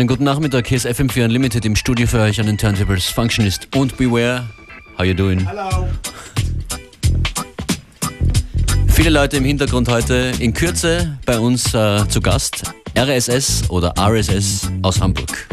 Schönen guten Nachmittag, hier ist FM4 Unlimited im Studio für euch an den Turntables Functionist und Beware. How you doing? Hallo. Viele Leute im Hintergrund heute in Kürze bei uns äh, zu Gast. RSS oder RSS aus Hamburg.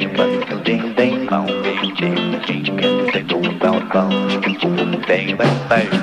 Chicken run the ding ding ding ding, bang, bang, bang.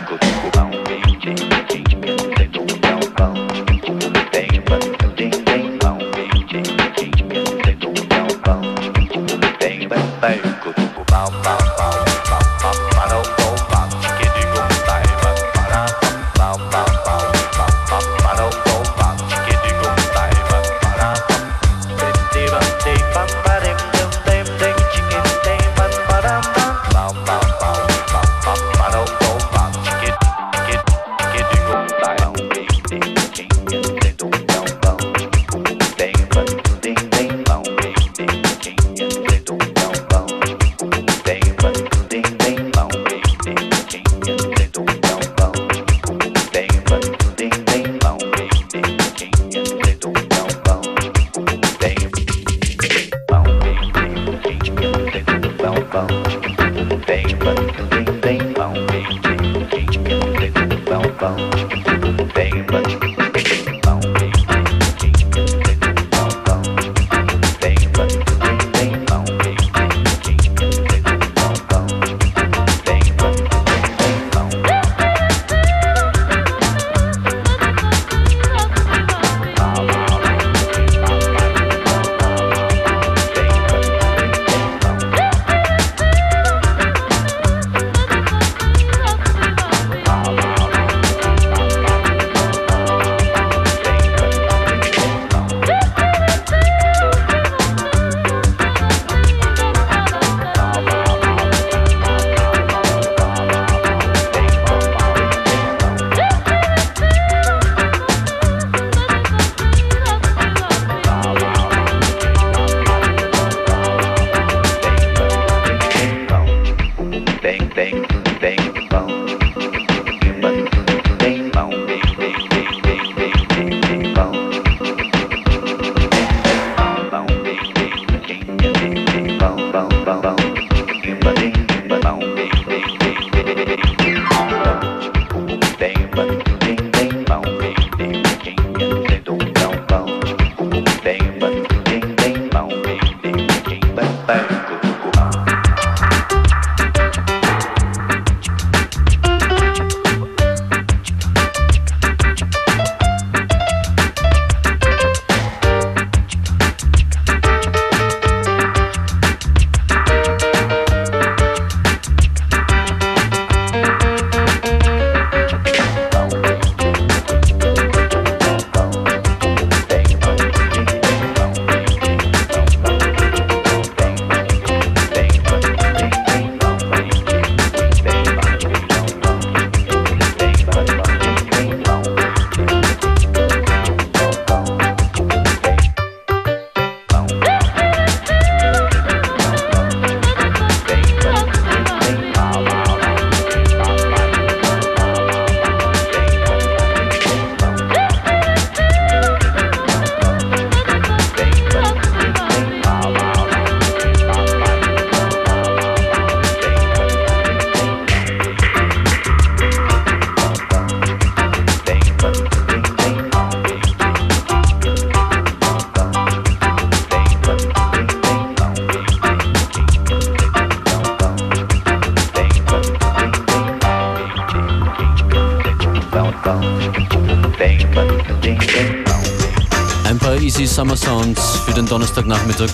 Donnerstagnachmittag.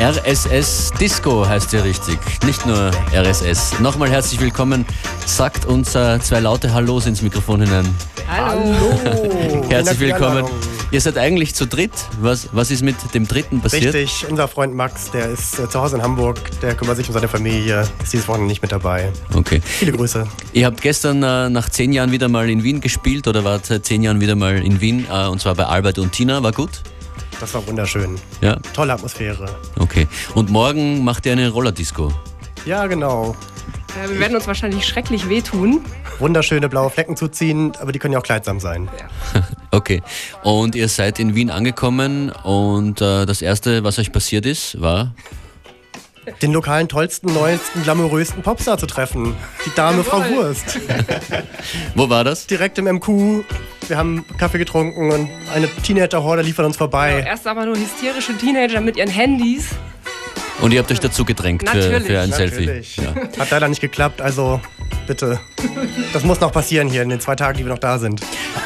RSS Disco heißt ja richtig, nicht nur RSS. Nochmal herzlich willkommen, sagt uns äh, zwei laute Hallos ins Mikrofon hinein. Hallo. Herzlich willkommen. Ihr seid eigentlich zu dritt. Was, was ist mit dem dritten passiert? Richtig, unser Freund Max, der ist äh, zu Hause in Hamburg, der kümmert sich um seine Familie, ist dieses Wochenende nicht mit dabei. Okay. Viele Grüße. Ihr habt gestern äh, nach zehn Jahren wieder mal in Wien gespielt oder wart seit zehn Jahren wieder mal in Wien äh, und zwar bei Albert und Tina. War gut? Das war wunderschön. Ja. Tolle Atmosphäre. Okay. Und morgen macht ihr eine Rollerdisco. Ja, genau. Äh, wir werden uns wahrscheinlich schrecklich wehtun. Wunderschöne blaue Flecken zuziehen, aber die können ja auch kleidsam sein. Okay. Und ihr seid in Wien angekommen und äh, das erste, was euch passiert ist, war. Den lokalen tollsten, neuesten, glamourösten Popstar zu treffen. Die Dame Frau. Wurst. Wo war das? Direkt im MQ. Wir haben Kaffee getrunken und eine Teenager-Horde liefert uns vorbei. Erst aber nur hysterische Teenager mit ihren Handys. Und ihr habt euch dazu gedrängt für, für ein Natürlich. Selfie. Ja. Hat leider nicht geklappt, also bitte. Das muss noch passieren hier in den zwei Tagen, die wir noch da sind.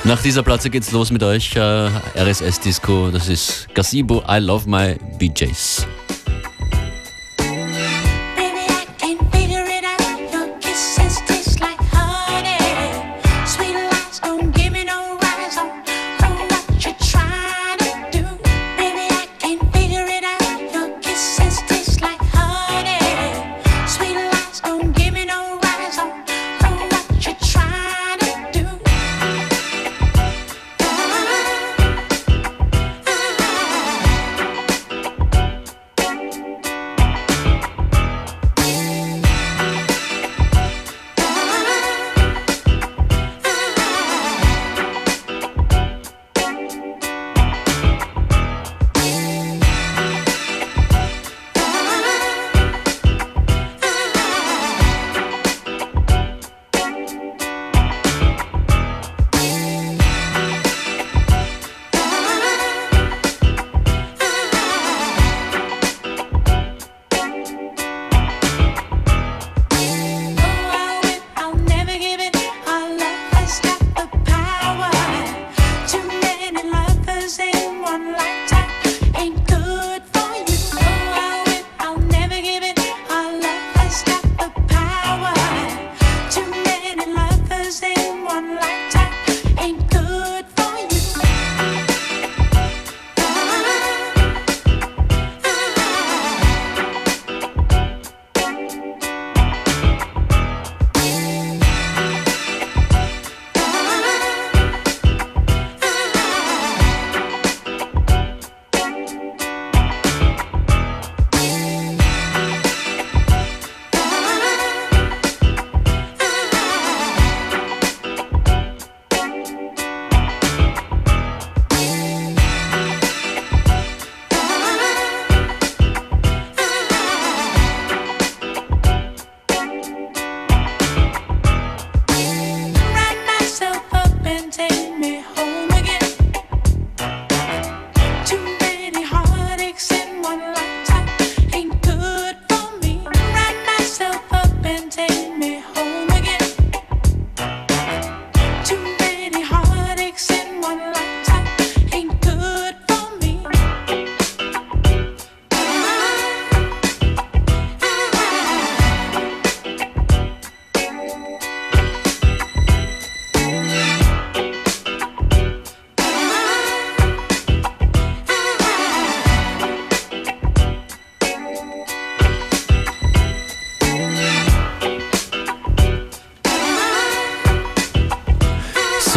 Nach dieser Platze geht's los mit euch. Äh, RSS Disco. Das ist Gazebo I Love My BJs.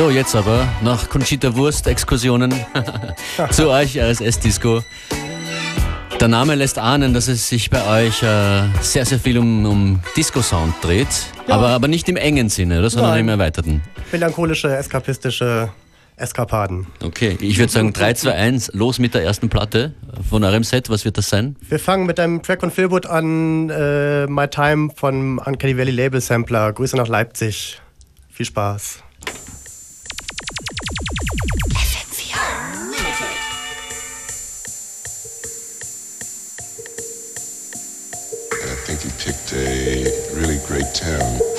So, jetzt aber nach Conchita Wurst Exkursionen zu euch RSS Disco. Der Name lässt ahnen, dass es sich bei euch äh, sehr, sehr viel um, um Disco-Sound dreht. Aber, aber nicht im engen Sinne, oder? sondern Nein. im erweiterten. Melancholische, eskapistische Eskapaden. Okay, ich würde sagen 3, 2, 1, los mit der ersten Platte von eurem Set. Was wird das sein? Wir fangen mit einem Track von Philwood an, äh, My Time von Uncanny Valley Label Sampler. Grüße nach Leipzig. Viel Spaß. A really great town.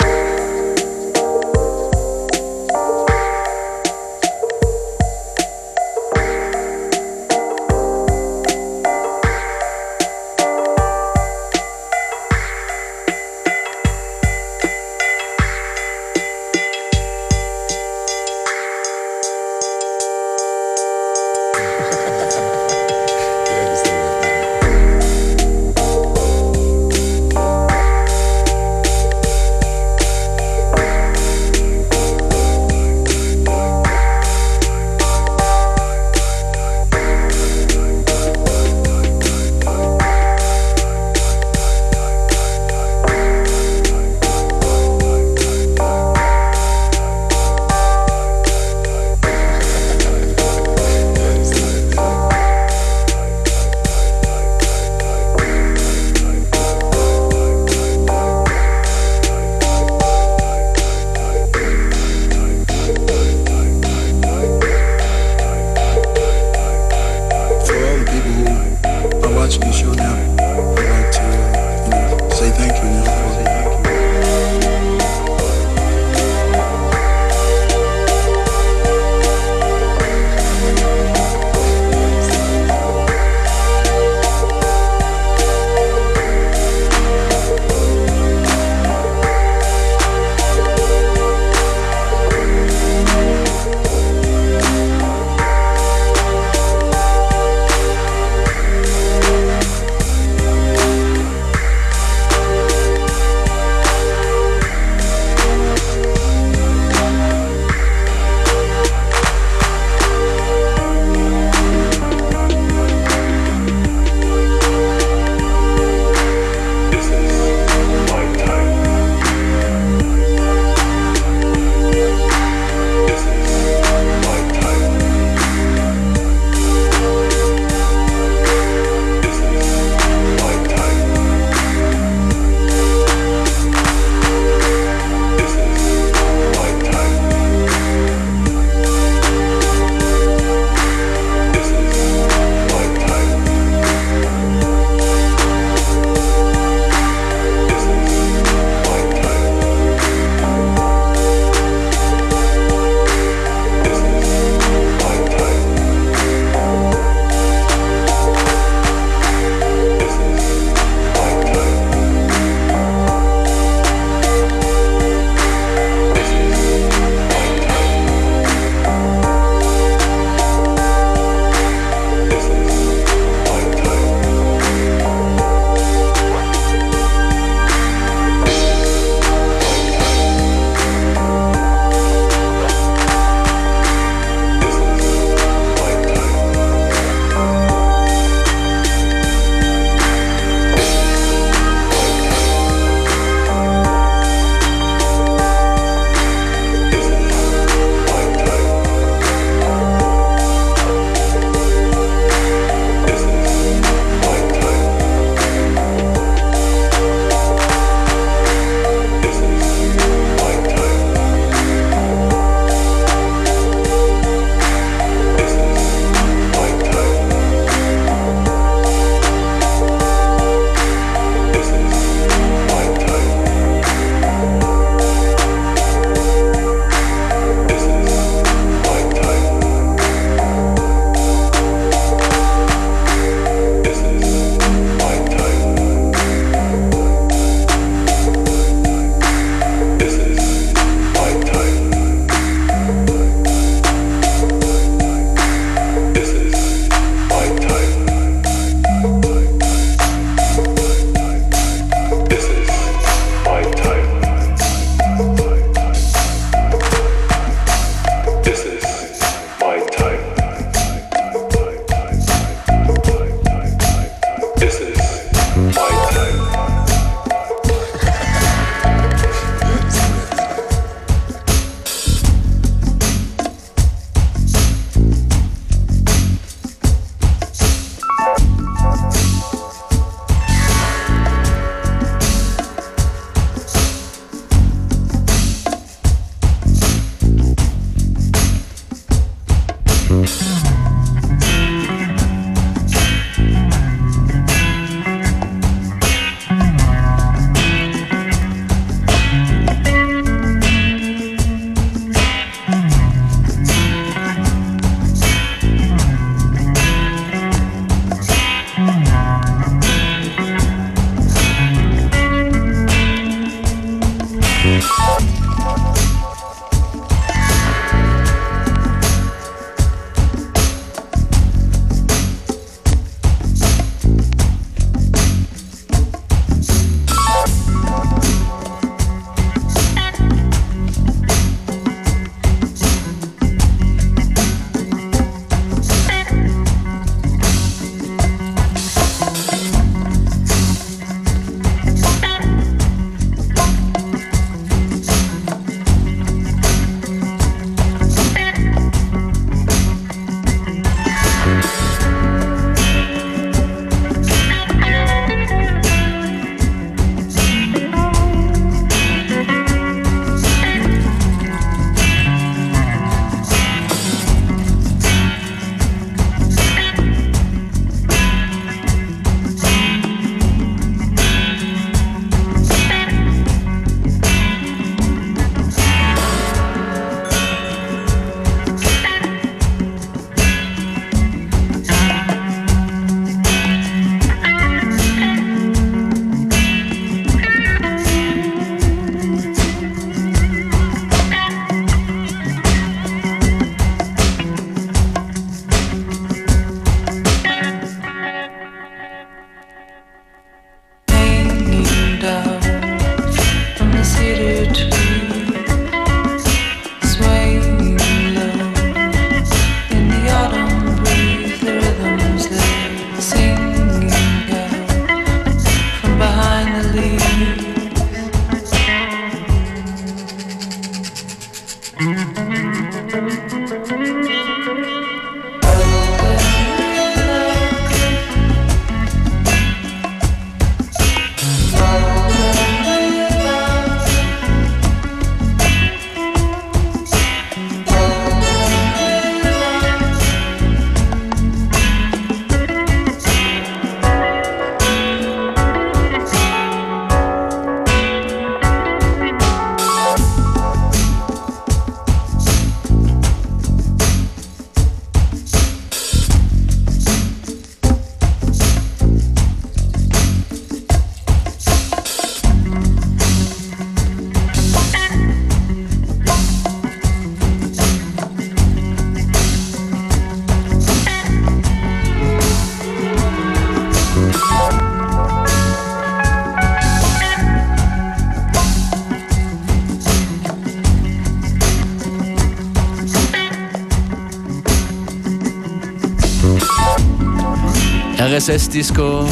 RSS Disco,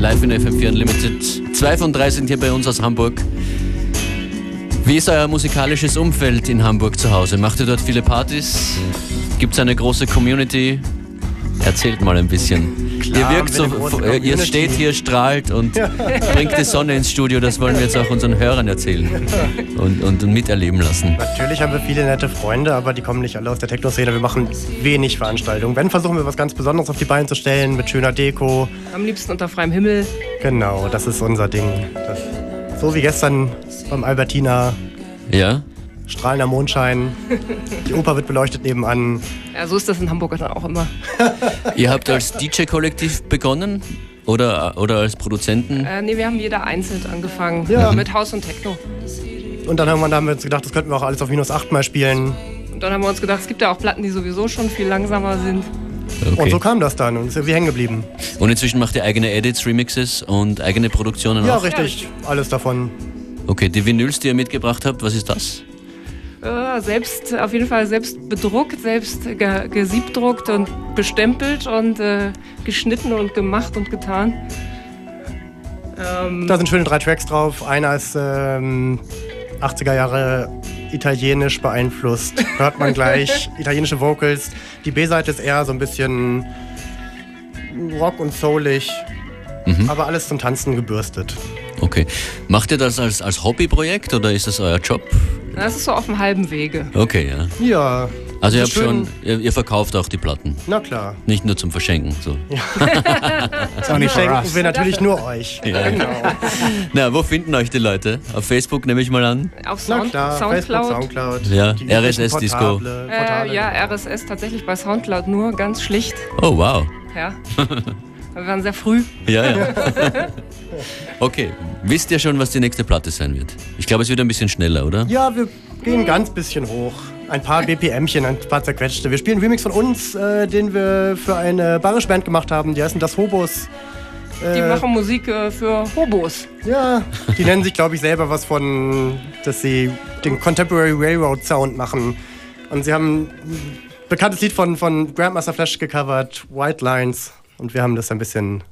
live in FM4 Unlimited. Zwei von drei sind hier bei uns aus Hamburg. Wie ist euer musikalisches Umfeld in Hamburg zu Hause? Macht ihr dort viele Partys? Gibt es eine große Community? Erzählt mal ein bisschen. Ihr wirkt wir so, große ihr Community. steht hier, strahlt und bringt die Sonne ins Studio. Das wollen wir jetzt auch unseren Hörern erzählen und, und, und miterleben lassen. Natürlich haben wir viele nette Freunde, aber die kommen nicht alle aus der Techno-Szene. Wir machen wenig Veranstaltungen. Wenn, versuchen wir was ganz Besonderes auf die Beine zu stellen, mit schöner Deko. Am liebsten unter freiem Himmel. Genau, das ist unser Ding. Das, so wie gestern beim Albertina, Ja? Strahlender Mondschein. Die Oper wird beleuchtet nebenan. Ja, so ist das in Hamburg dann auch immer. Ihr habt als DJ-Kollektiv begonnen oder, oder als Produzenten? Äh, nee, wir haben jeder einzeln angefangen. Ja. Mit Haus und Techno. Und dann irgendwann haben wir uns gedacht, das könnten wir auch alles auf minus 8 mal spielen. Und dann haben wir uns gedacht, es gibt ja auch Platten, die sowieso schon viel langsamer sind. Und Okay. so kam das dann und ist irgendwie hängen geblieben. Und inzwischen macht ihr eigene Edits, Remixes und eigene Produktionen Ja, auch? richtig. Alles davon. Okay, die Vinyls, die ihr mitgebracht habt, was ist das? Äh, selbst, auf jeden Fall selbst bedruckt, selbst ge gesiebdruckt und bestempelt und äh, geschnitten und gemacht und getan. Ähm, Da sind schöne drei Tracks drauf. Einer ist ähm, 80er Jahre italienisch beeinflusst. Hört man gleich. Italienische Vocals. Die B-Seite ist eher so ein bisschen rock und soulig. Aber alles zum Tanzen gebürstet. Okay. Macht ihr das als, als Hobbyprojekt oder ist das euer Job? Das ist so auf dem halben Wege. Okay, ja. Ja. Also ihr habt schon, ihr, ihr verkauft auch die Platten, Na klar. nicht nur zum Verschenken. So. Die schenken wir natürlich nur euch. Ja. Na, wo finden euch die Leute? Auf Facebook nehme ich mal an. Auf Sound, klar, Facebook, Soundcloud. Soundcloud. Ja, die RSS Disco. Portable, Portale. Äh, ja, RSS tatsächlich bei Soundcloud nur, ganz schlicht. Oh, wow. Ja. wir waren sehr früh. Ja, ja. Okay, wisst ihr schon, was die nächste Platte sein wird? Ich glaube, es wird ein bisschen schneller, oder? Ja, wir gehen ganz bisschen hoch. Ein paar BPMchen, ein paar zerquetschte. Wir spielen einen Remix von uns, äh, den wir für eine bayerische Band gemacht haben. Die heißen das Hobos. Die machen Musik äh, für Hobos. Ja, die nennen sich, glaube ich, selber was von, dass sie den Contemporary Railroad Sound machen. Und sie haben ein bekanntes Lied von, von Grandmaster Flash gecovert, White Lines. Und wir haben das ein bisschen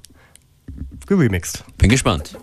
geremixed. Bin gespannt.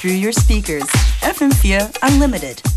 Through your speakers. FM4 Unlimited.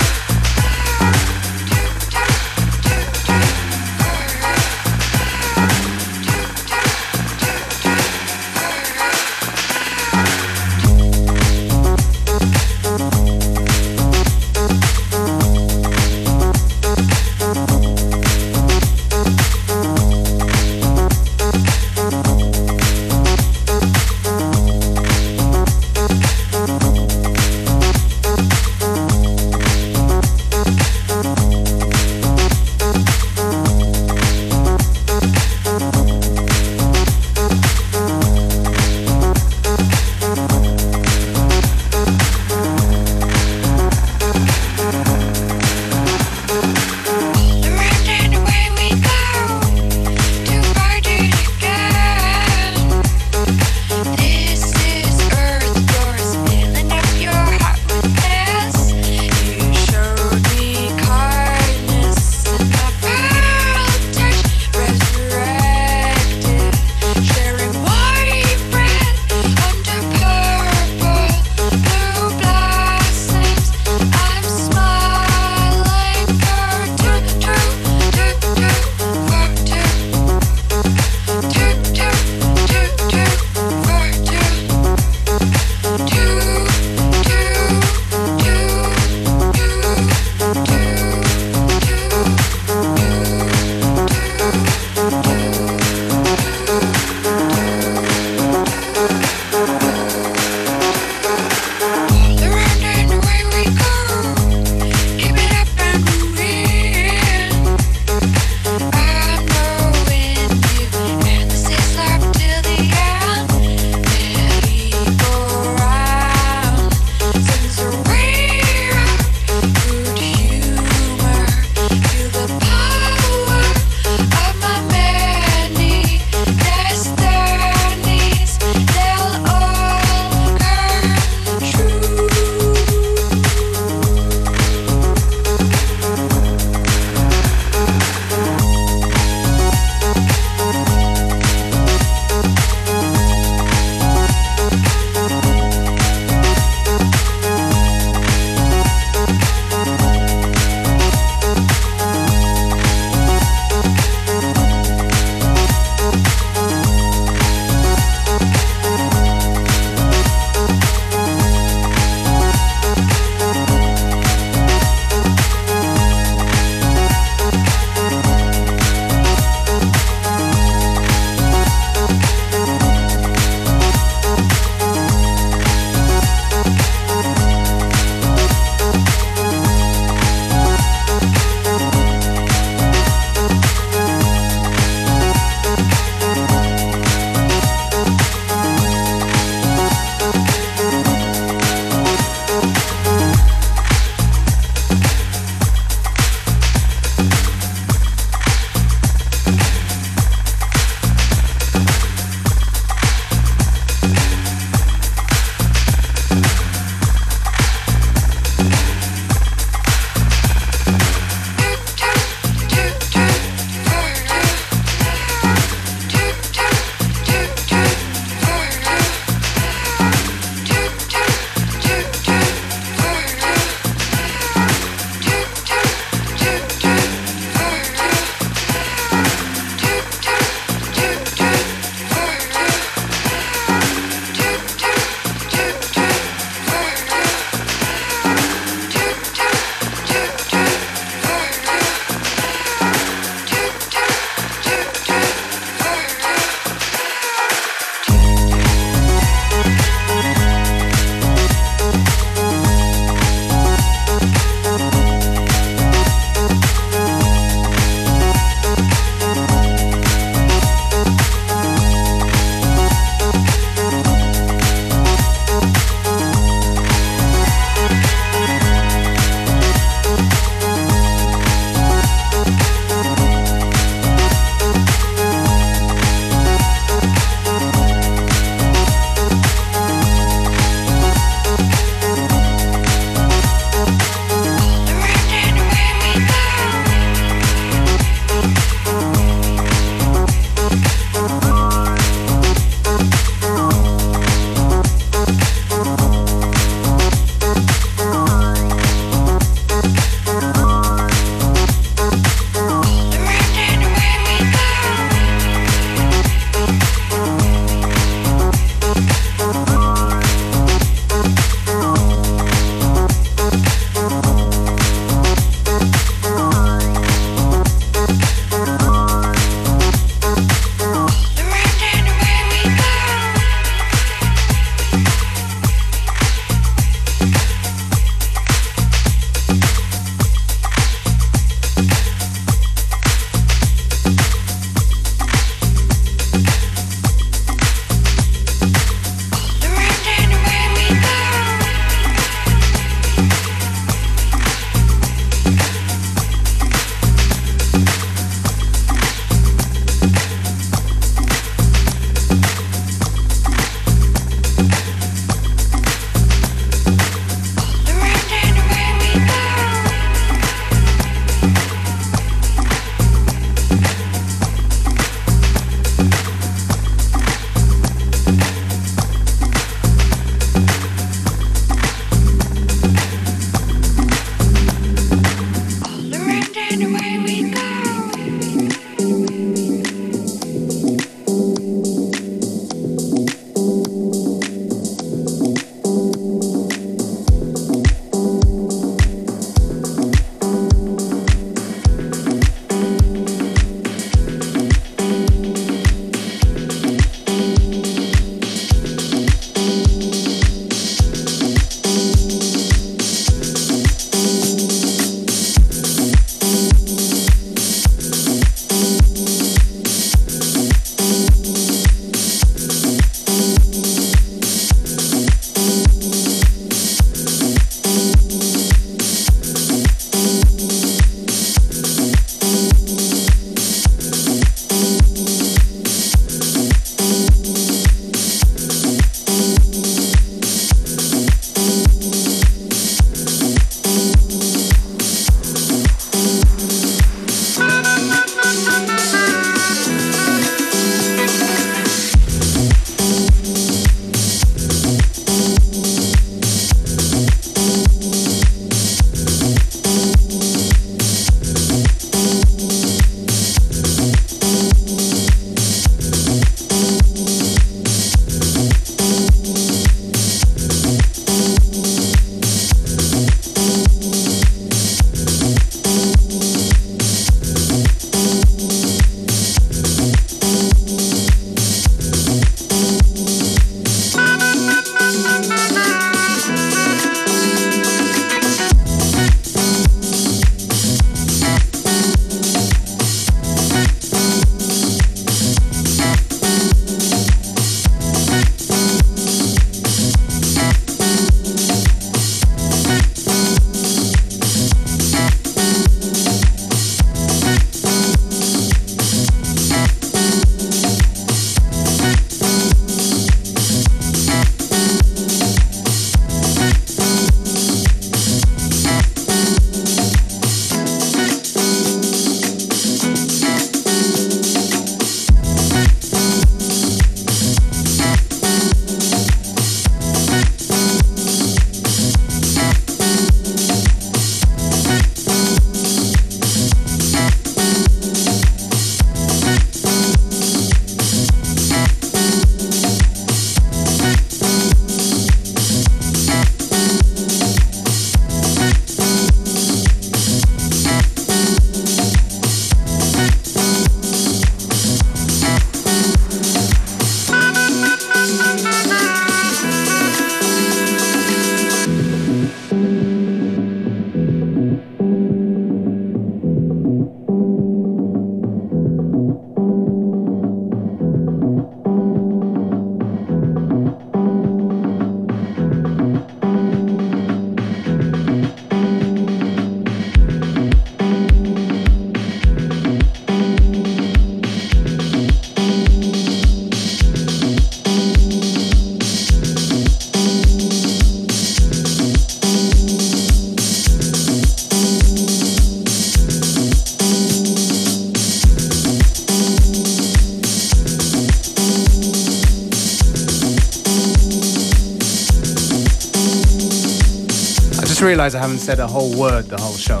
Just realized I haven't said a whole word the whole show.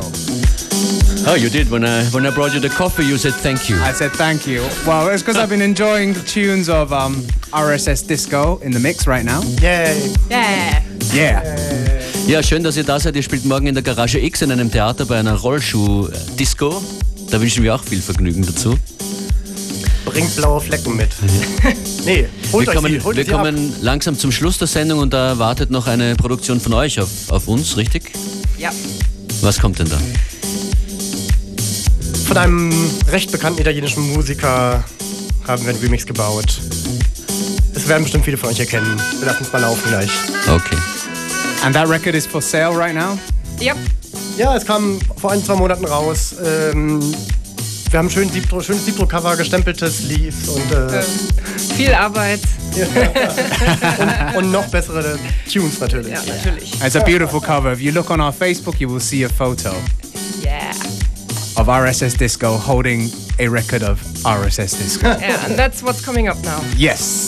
Oh, you did. When I, when I brought you the coffee, you said thank you. I said thank you. Well, it's because I've been enjoying the tunes of um, RSS Disco in the mix right now. Yay. Yeah. Yeah. Ja, schön, dass ihr da seid. Ihr spielt morgen in der Garage X in einem Theater bei einer Rollschuh-Disco. Da wünschen wir auch viel Vergnügen dazu. Bringt blaue Flecken mit. nee, holt Wir euch kommen, sie, holt wir ab. kommen langsam zum Schluss der Sendung und da wartet noch eine Produktion von euch auf, auf uns, richtig? Ja. Was kommt denn da? Von einem recht bekannten italienischen Musiker haben wir einen Remix gebaut. Es werden bestimmt viele von euch erkennen. Wir lassen es mal laufen gleich. Okay. And that record is for sale right now? Ja. Ja, es kam vor ein, zwei Monaten raus. Ähm, wir haben ein schön Siebdruck, schönes Siebdruck-Cover, gestempeltes Leaves und, äh, Viel Arbeit. und noch bessere Tunes natürlich. Ja, natürlich. It's a beautiful cover. If you look on our Facebook, you will see a photo Yeah. of RSS Disco holding a record of RSS Disco. Yeah, and that's what's coming up now. yes.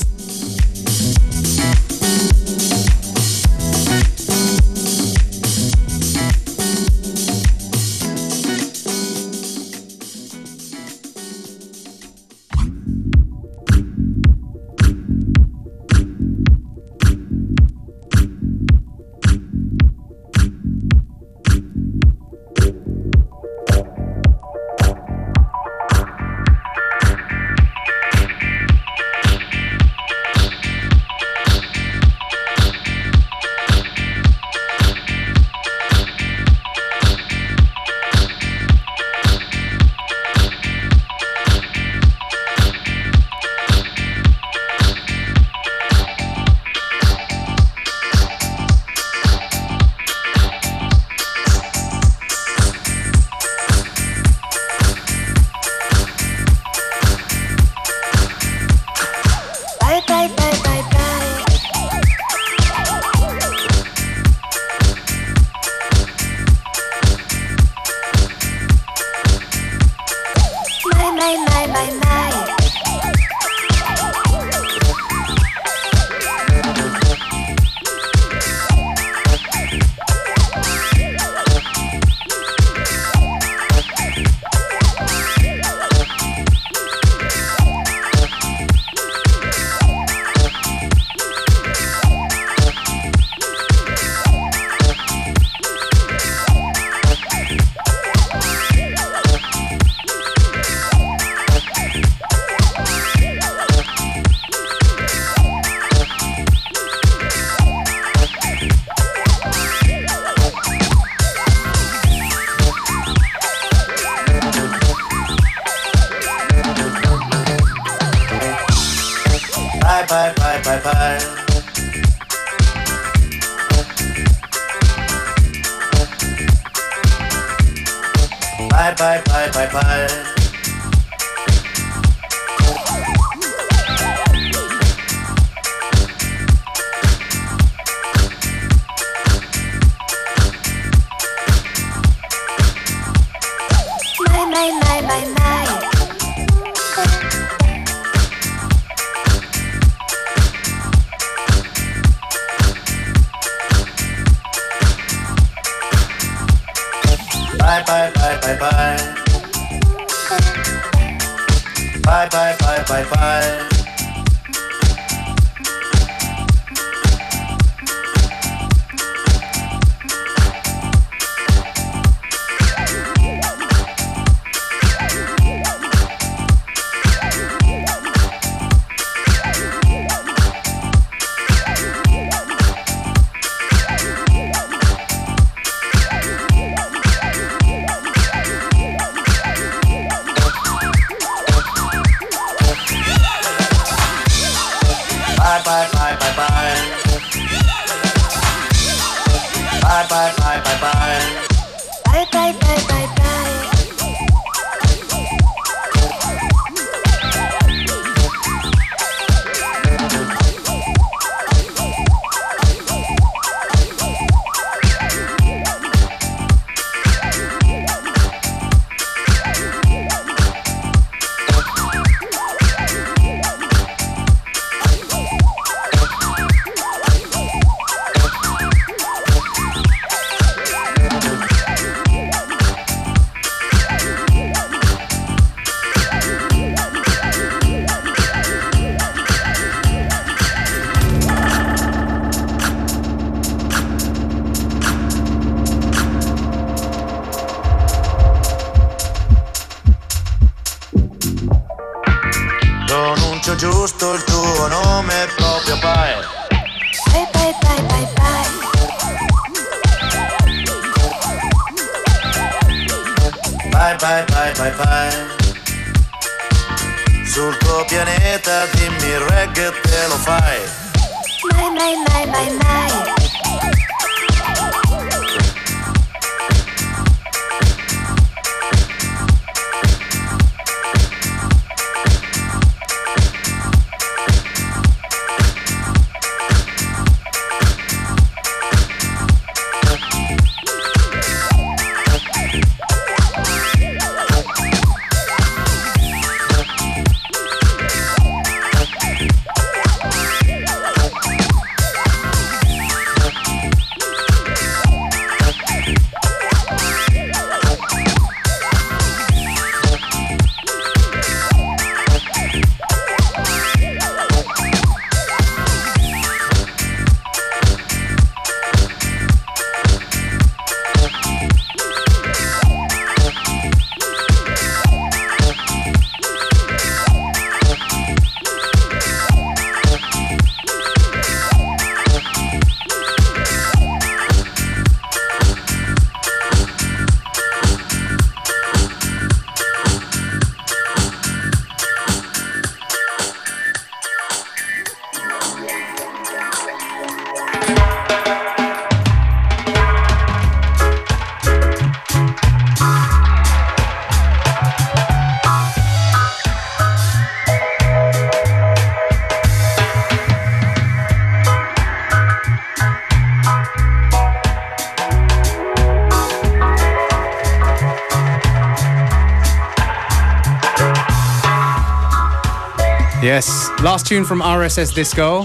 Last tune from RSS Disco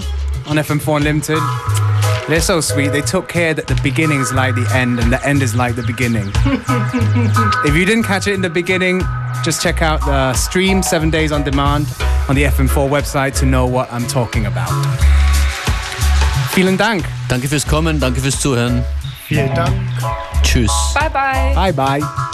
on FM4 Unlimited. They're so sweet. They took care that the beginning is like the end and the end is like the beginning. if you didn't catch it in the beginning, just check out the stream seven days on demand on the FM4 website to know what I'm talking about. Vielen Dank. Danke fürs Kommen, danke fürs Zuhören. Vielen Dank. Tschüss. Bye bye. Bye bye.